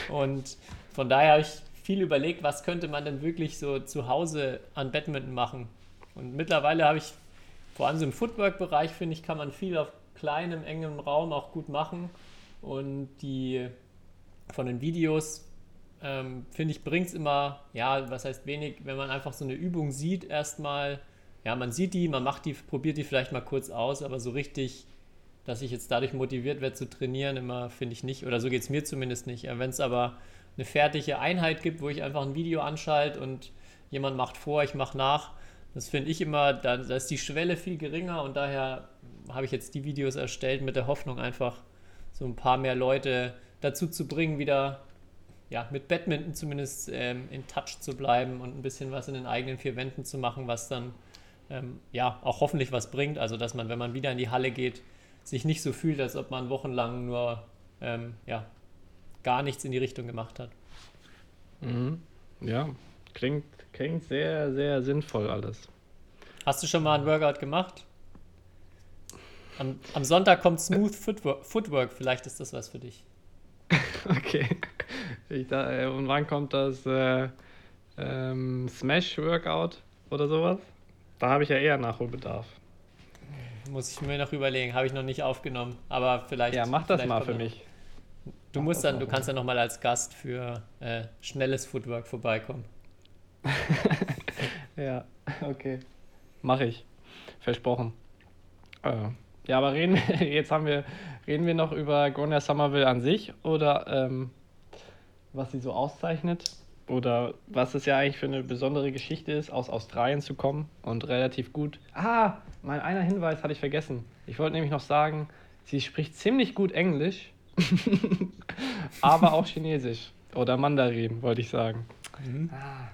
D: Und von daher habe ich viel überlegt, was könnte man denn wirklich so zu Hause an Badminton machen. Und mittlerweile habe ich, vor allem so im Footwork-Bereich, finde ich, kann man viel auf kleinem, engem Raum auch gut machen. Und die von den Videos, ähm, finde ich, bringt es immer, ja, was heißt wenig, wenn man einfach so eine Übung sieht, erstmal, ja, man sieht die, man macht die, probiert die vielleicht mal kurz aus, aber so richtig, dass ich jetzt dadurch motiviert werde zu trainieren, immer finde ich nicht, oder so geht es mir zumindest nicht. Wenn es aber eine fertige Einheit gibt, wo ich einfach ein Video anschalte und jemand macht vor, ich mache nach, das finde ich immer, da, da ist die Schwelle viel geringer und daher habe ich jetzt die Videos erstellt mit der Hoffnung einfach so ein paar mehr Leute dazu zu bringen, wieder ja, mit Badminton zumindest ähm, in Touch zu bleiben und ein bisschen was in den eigenen vier Wänden zu machen, was dann ähm, ja auch hoffentlich was bringt. Also dass man, wenn man wieder in die Halle geht, sich nicht so fühlt, als ob man wochenlang nur ähm, ja, gar nichts in die Richtung gemacht hat.
E: Mhm. Ja, klingt, klingt sehr, sehr sinnvoll alles.
D: Hast du schon mal ein Workout gemacht? Am, am Sonntag kommt Smooth Footwork, Footwork, vielleicht ist das was für dich.
E: Okay. Ich da, äh, und wann kommt das äh, ähm, Smash-Workout oder sowas? Da habe ich ja eher Nachholbedarf.
D: Muss ich mir noch überlegen, habe ich noch nicht aufgenommen, aber vielleicht.
E: Ja, mach das
D: vielleicht
E: mal für
D: noch.
E: mich.
D: Du musst dann, du kannst dann noch mal als Gast für äh, schnelles Footwork vorbeikommen.
E: Ja, okay. Mache ich. Versprochen. Äh, ja, aber reden wir, jetzt haben wir, reden wir noch über Gonia Somerville an sich oder ähm, was sie so auszeichnet? Oder was es ja eigentlich für eine besondere Geschichte ist, aus Australien zu kommen und relativ gut. Ah, mein einer Hinweis hatte ich vergessen. Ich wollte nämlich noch sagen, sie spricht ziemlich gut Englisch, aber auch Chinesisch. Oder Mandarin, wollte ich sagen. Ah.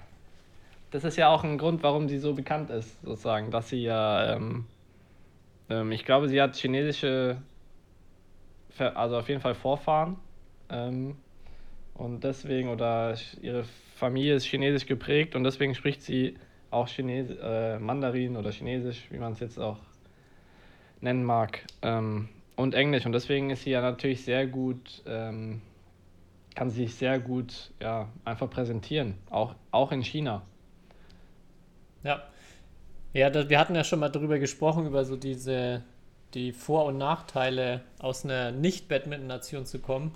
E: Das ist ja auch ein Grund, warum sie so bekannt ist, sozusagen, dass sie ja, ähm, ähm, ich glaube, sie hat chinesische, also auf jeden Fall Vorfahren. Ähm, und deswegen, oder ihre Familie ist chinesisch geprägt und deswegen spricht sie auch Chines äh, Mandarin oder Chinesisch, wie man es jetzt auch nennen mag, ähm, und Englisch. Und deswegen ist sie ja natürlich sehr gut, ähm, kann sie sich sehr gut ja, einfach präsentieren, auch, auch in China.
D: Ja. Ja, da, wir hatten ja schon mal drüber gesprochen, über so diese, die Vor- und Nachteile aus einer Nicht-Badminton-Nation zu kommen.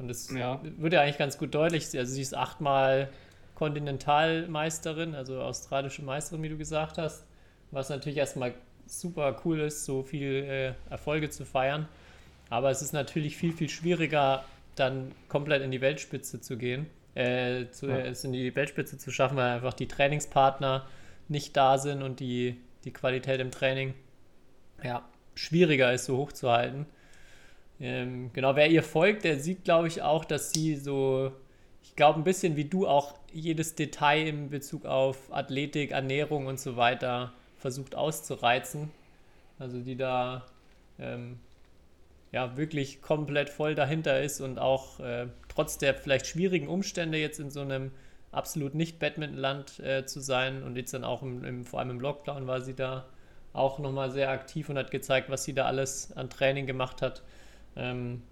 D: Und es
E: Ja.
D: wird ja eigentlich ganz gut deutlich. Also sie ist achtmal Kontinentalmeisterin, also australische Meisterin, wie du gesagt hast. Was natürlich erstmal super cool ist, so viel äh, Erfolge zu feiern. Aber es ist natürlich viel, viel schwieriger, dann komplett in die Weltspitze zu gehen, äh, zu,
E: Ja.
D: es in die Weltspitze zu schaffen, weil einfach die Trainingspartner nicht da sind und die, die Qualität im Training. Ja, schwieriger ist, so hoch zu halten. Ähm, genau, wer ihr folgt, der sieht, glaube ich, auch, dass sie so, ich glaube, ein bisschen wie du auch jedes Detail in Bezug auf Athletik, Ernährung und so weiter versucht auszureizen. Also die da ähm, ja wirklich komplett voll dahinter ist und auch äh, trotz der vielleicht schwierigen Umstände jetzt in so einem absolut nicht Badmintonland äh, zu sein und jetzt dann auch im, im, vor allem im Lockdown war sie da auch nochmal sehr aktiv und hat gezeigt, was sie da alles an Training gemacht hat. Ähm,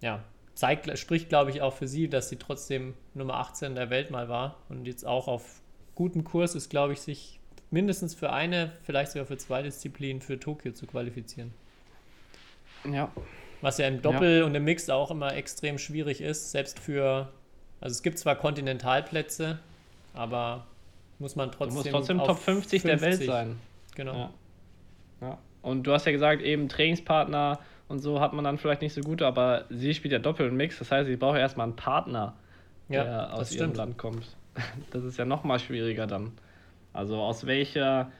D: ja, zeigt, spricht, glaube ich, auch für sie, dass sie trotzdem Nummer 18 der Welt mal war und jetzt auch auf gutem Kurs ist, glaube ich, sich mindestens für eine, vielleicht sogar für zwei Disziplinen für Tokio zu qualifizieren.
E: Ja.
D: Was ja im Doppel ja. und im Mix auch immer extrem schwierig ist, selbst für, also es gibt zwar Kontinentalplätze, aber muss man trotzdem. Du musst
E: trotzdem Top 50, 50, der Welt sein.
D: Genau.
E: Ja. ja. Und du hast ja gesagt, eben Trainingspartner und so hat man dann vielleicht nicht so gut, aber sie spielt ja Doppel und Mix, das heißt, sie braucht erstmal einen Partner, ja, der aus ihrem Land kommt. Das ist ja nochmal schwieriger dann. Also aus welcher,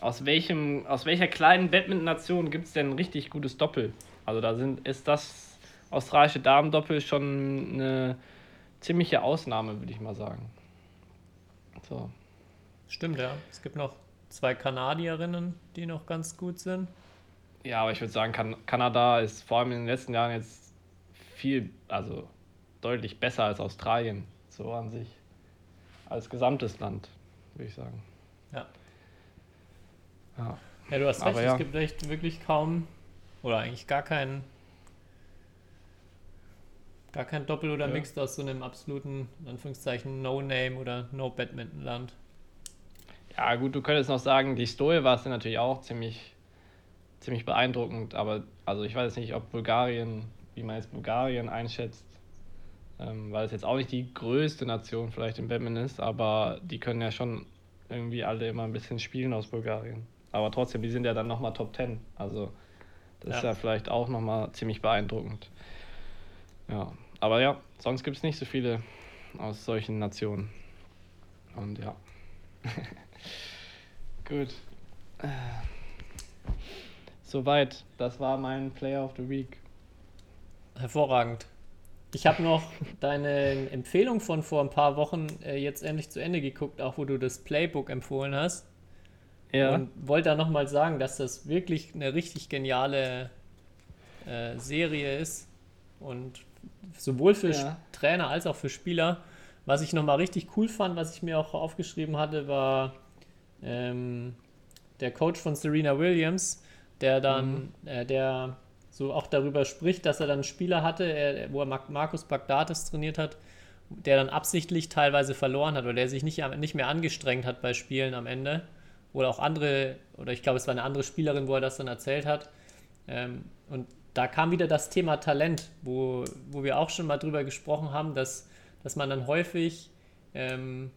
E: aus welchem, aus welcher kleinen Badminton-Nation gibt es denn ein richtig gutes Doppel? Also da sind, ist das australische Damendoppel schon eine ziemliche Ausnahme, würde ich mal sagen. So.
D: Stimmt, ja. Es gibt noch zwei Kanadierinnen, die noch ganz gut sind.
E: Ja, aber ich würde sagen, kan Kanada ist vor allem in den letzten Jahren jetzt viel, also deutlich besser als Australien, so an sich. Als gesamtes Land, würde ich sagen.
D: Ja. Ja, ja du hast recht, ja. es gibt echt wirklich kaum oder eigentlich gar keinen gar kein Doppel oder ja. Mixed aus so einem absoluten, in Anführungszeichen, No-Name oder No-Badminton-Land.
E: Ja, gut, du könntest noch sagen, die Stohe war es natürlich auch ziemlich ziemlich beeindruckend, aber also ich weiß nicht, ob Bulgarien, wie man jetzt Bulgarien einschätzt, ähm, weil es jetzt auch nicht die größte Nation vielleicht im Badminton ist, aber die können ja schon irgendwie alle immer ein bisschen spielen aus Bulgarien. Aber trotzdem, die sind ja dann nochmal Top 10. Also das ja. ist ja vielleicht auch nochmal ziemlich beeindruckend. Ja, aber ja, sonst gibt es nicht so viele aus solchen Nationen. Und ja. Gut. Soweit. Das war mein Player of the Week.
D: Hervorragend. Ich habe noch deine Empfehlung von vor ein paar Wochen äh, jetzt endlich zu Ende geguckt, auch wo du das Playbook empfohlen hast. Ja. Und wollte da nochmal sagen, dass das wirklich eine richtig geniale äh, Serie ist. Und sowohl für ja. Trainer als auch für Spieler. Was ich nochmal richtig cool fand, was ich mir auch aufgeschrieben hatte, war ähm, der Coach von Serena Williams, der dann, mhm. äh, der so auch darüber spricht, dass er dann Spieler hatte, er, wo er Markus Bagdatis trainiert hat, der dann absichtlich teilweise verloren hat oder der sich nicht, nicht mehr angestrengt hat bei Spielen am Ende. Oder auch andere, oder ich glaube, es war eine andere Spielerin, wo er das dann erzählt hat. Ähm, und da kam wieder das Thema Talent, wo, wo wir auch schon mal drüber gesprochen haben, dass, dass man dann häufig ähm,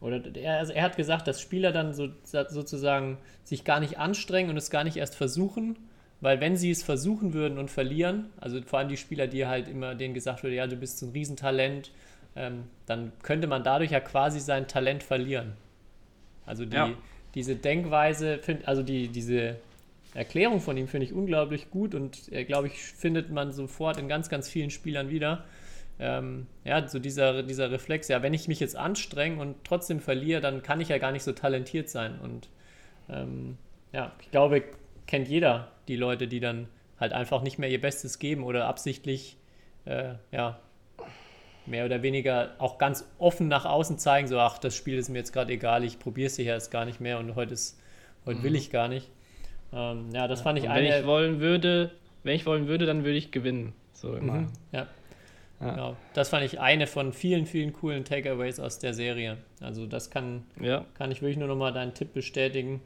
D: oder er, also er hat gesagt, dass Spieler dann so, sozusagen sich gar nicht anstrengen und es gar nicht erst versuchen, weil wenn sie es versuchen würden und verlieren, also vor allem die Spieler, die halt immer denen gesagt wurde, ja, du bist so ein Riesentalent, ähm, dann könnte man dadurch ja quasi sein Talent verlieren. Also die, ja. diese Denkweise, find, also die, diese Erklärung von ihm finde ich unglaublich gut und äh, glaube ich, findet man sofort in ganz, ganz vielen Spielern wieder ähm, ja, so dieser, dieser Reflex, ja, wenn ich mich jetzt anstrenge und trotzdem verliere, dann kann ich ja gar nicht so talentiert sein. Und ähm, ja, ich glaube, kennt jeder die Leute, die dann halt einfach nicht mehr ihr Bestes geben oder absichtlich, äh, ja, mehr oder weniger auch ganz offen nach außen zeigen, so, ach, das Spiel ist mir jetzt gerade egal, ich probiere es sicher jetzt gar nicht mehr und heute, ist, heute mhm. will ich gar nicht. Ähm, ja, das fand ich
E: und eine... Wenn ich wollen würde, wenn ich wollen würde, dann würde ich gewinnen. So immer. Mhm,
D: ja. Ja. Genau. Das fand ich eine von vielen, vielen coolen Takeaways aus der Serie. Also das kann, ja. kann ich wirklich nur nochmal deinen Tipp bestätigen.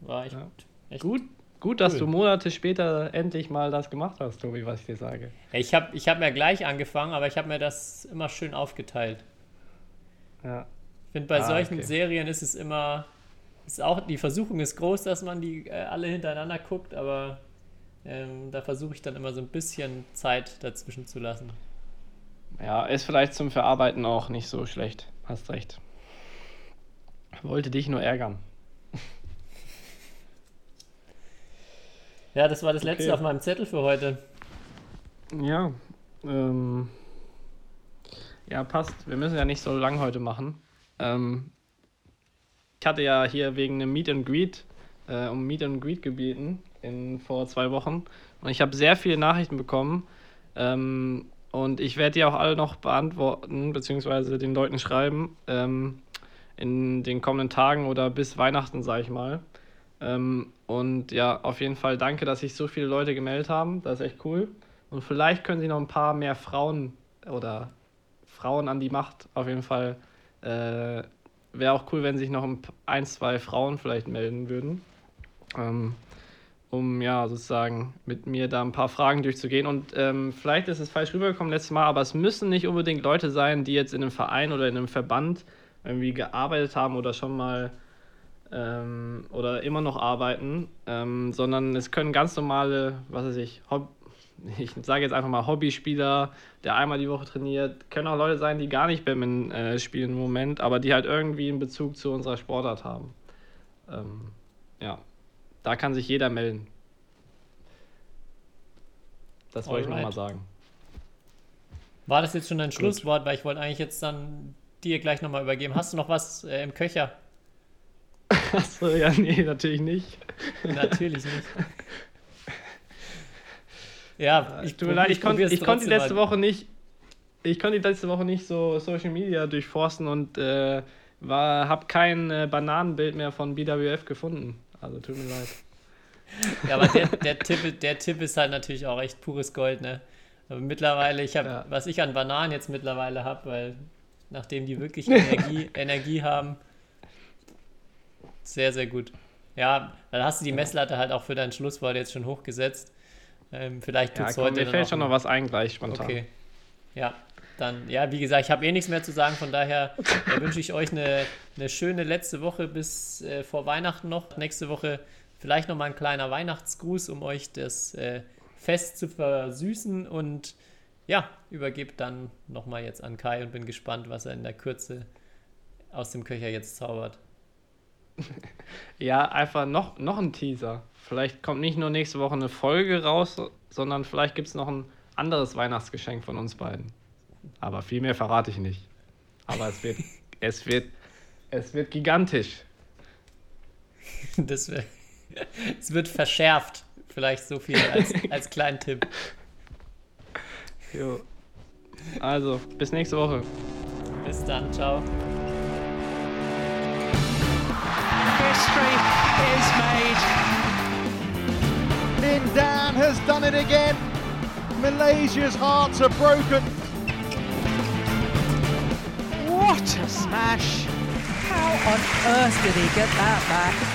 E: War echt, ja. echt gut, gut, dass du Monate später endlich mal das gemacht hast, Tobi, was ich dir sage.
D: Ich habe ich hab mir gleich angefangen, aber ich habe mir das immer schön aufgeteilt. Ja. Ich finde, bei ah, solchen okay. Serien ist es immer, ist auch, die Versuchung ist groß, dass man die äh, alle hintereinander guckt, aber ähm, da versuche ich dann immer so ein bisschen Zeit dazwischen zu lassen.
E: Ja, ist vielleicht zum Verarbeiten auch nicht so schlecht. Hast recht. Wollte dich nur ärgern.
D: Ja, das war das letzte
E: Okay.
D: auf meinem Zettel für heute.
E: Ja, ähm, ja, passt. Wir müssen ja nicht so lang heute machen. Ähm, ich hatte ja hier wegen einem Meet and Greet, äh, um Meet and Greet gebeten in, vor zwei Wochen. Und ich habe sehr viele Nachrichten bekommen. Ähm, und ich werde die auch alle noch beantworten, beziehungsweise den Leuten schreiben, ähm, in den kommenden Tagen oder bis Weihnachten, sage ich mal. Ähm, und ja, auf jeden Fall danke, dass sich so viele Leute gemeldet haben. Das ist echt cool. Und vielleicht können sie noch ein paar mehr Frauen oder Frauen an die Macht. Auf jeden Fall äh, wäre auch cool, wenn sich noch ein, ein, zwei Frauen vielleicht melden würden. Ähm, um ja sozusagen mit mir da ein paar Fragen durchzugehen. Und ähm, vielleicht ist es falsch rübergekommen letztes Mal, aber es müssen nicht unbedingt Leute sein, die jetzt in einem Verein oder in einem Verband irgendwie gearbeitet haben oder schon mal ähm, oder immer noch arbeiten, ähm, sondern es können ganz normale, was weiß ich, Hob ich sage jetzt einfach mal Hobbyspieler, der einmal die Woche trainiert, können auch Leute sein, die gar nicht Badminton äh, spielen im Moment, aber die halt irgendwie einen Bezug zu unserer Sportart haben. Ähm, ja, da kann sich jeder melden. Das wollte ich nochmal sagen.
D: War das jetzt schon dein Schlusswort? Weil ich wollte eigentlich jetzt dann dir gleich nochmal übergeben. Hast du noch was äh, im Köcher?
E: Achso, ja, nee, natürlich nicht.
D: Natürlich nicht. Ja, ich,
E: Tut mir leid, ich, kon
D: probier's
E: ich konnte die letzte. Woche nicht. Ich konnte die letzte Woche nicht so Social Media durchforsten und äh, war, habe kein äh, Bananenbild mehr von BWF gefunden. Also tut mir leid.
D: Ja, aber der, der, Tipp, der Tipp ist halt natürlich auch echt pures Gold, ne? Aber mittlerweile, ich habe,
E: Ja.
D: was ich an Bananen jetzt mittlerweile habe, weil nachdem die wirklich Energie, Energie haben, sehr, sehr gut. Ja, dann hast du die Messlatte halt auch für dein Schlusswort jetzt schon hochgesetzt. Ähm, vielleicht
E: Ja,
D: tut es
E: komm,
D: heute
E: mir fällt schon noch was ein gleich spontan.
D: Okay. Ja, dann, ja, wie gesagt, ich habe eh nichts mehr zu sagen, von daher äh, wünsche ich euch eine, eine schöne letzte Woche bis äh, vor Weihnachten noch. Nächste Woche vielleicht nochmal ein kleiner Weihnachtsgruß, um euch das äh, Fest zu versüßen und ja, übergebe dann nochmal jetzt an Kai und bin gespannt, was er in der Kürze aus dem Köcher jetzt zaubert.
E: Ja, einfach noch, noch ein Teaser. Vielleicht kommt nicht nur nächste Woche eine Folge raus, sondern vielleicht gibt es noch ein anderes Weihnachtsgeschenk von uns beiden. Aber viel mehr verrate ich nicht. Aber es wird, es wird, es wird gigantisch.
D: Das wär, es wird verschärft. Vielleicht so viel als, als kleinen Tipp.
E: Jo. Also, bis nächste Woche.
D: Bis dann, ciao.
B: History is made.
A: Lin Dan has done it again. Malaysia's hearts are broken.
B: What a smash! How on earth did he get that back?